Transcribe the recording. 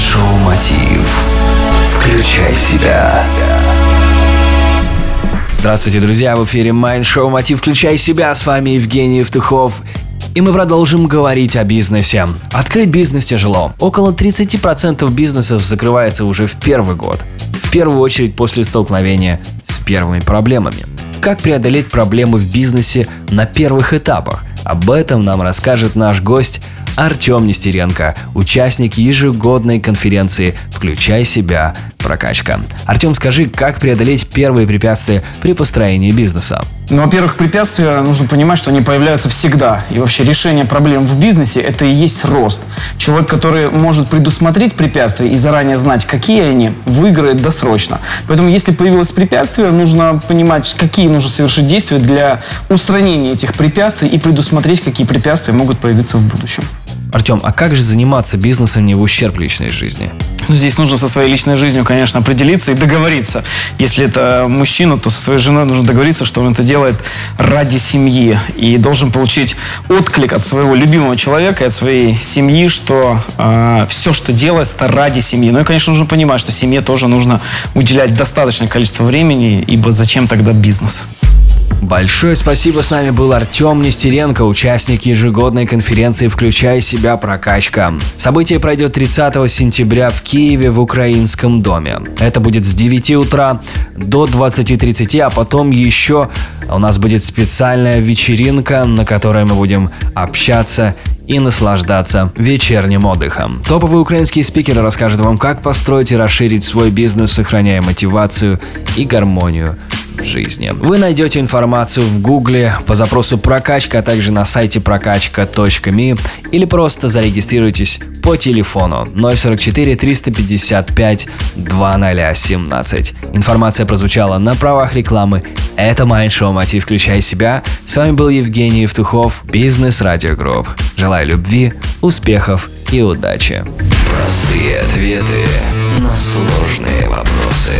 Шоу Мотив. Включай себя. Здравствуйте, друзья! В эфире Майн Шоу Мотив «Включай себя». С вами Евгений Евтухов. И мы продолжим говорить о бизнесе. Открыть бизнес тяжело. Около 30% бизнесов закрывается уже в первый год. В первую очередь после столкновения с первыми проблемами. Как преодолеть проблемы в бизнесе на первых этапах? Об этом нам расскажет наш гость Артем Нестеренко, участник ежегодной конференции «Включай себя. Прокачка». Артем, скажи, как преодолеть первые препятствия при построении бизнеса? Ну, во-первых, препятствия нужно понимать, что они появляются всегда. И вообще решение проблем в бизнесе – это и есть рост. Человек, который может предусмотреть препятствия и заранее знать, какие они, выиграет досрочно. Поэтому, если появилось препятствие, нужно понимать, какие нужно совершить действия для устранения этих препятствий и предусмотреть, какие препятствия могут появиться в будущем. Артем, а как же заниматься бизнесом не в ущерб личной жизни? Ну, здесь нужно со своей личной жизнью, конечно, определиться и договориться. Если это мужчина, то со своей женой нужно договориться, что он это делает ради семьи. И должен получить отклик от своего любимого человека от своей семьи, что э, все, что делается, это ради семьи. Ну и, конечно, нужно понимать, что семье тоже нужно уделять достаточное количество времени, ибо зачем тогда бизнес? Большое спасибо, с нами был Артем Нестеренко, участник ежегодной конференции «Включай себя. Прокачка». Событие пройдет 30 сентября в Киеве в Украинском доме. Это будет с 9 утра до 20.30, а потом еще у нас будет специальная вечеринка, на которой мы будем общаться и наслаждаться вечерним отдыхом. Топовые украинские спикеры расскажут вам, как построить и расширить свой бизнес, сохраняя мотивацию и гармонию жизни. Вы найдете информацию в гугле по запросу прокачка, а также на сайте прокачка.ми или просто зарегистрируйтесь по телефону 044 355 2017. Информация прозвучала на правах рекламы. Это Майндшоу Мотив Включай себя. С вами был Евгений Евтухов, Бизнес Радио Групп. Желаю любви, успехов и удачи. Простые ответы на сложные вопросы.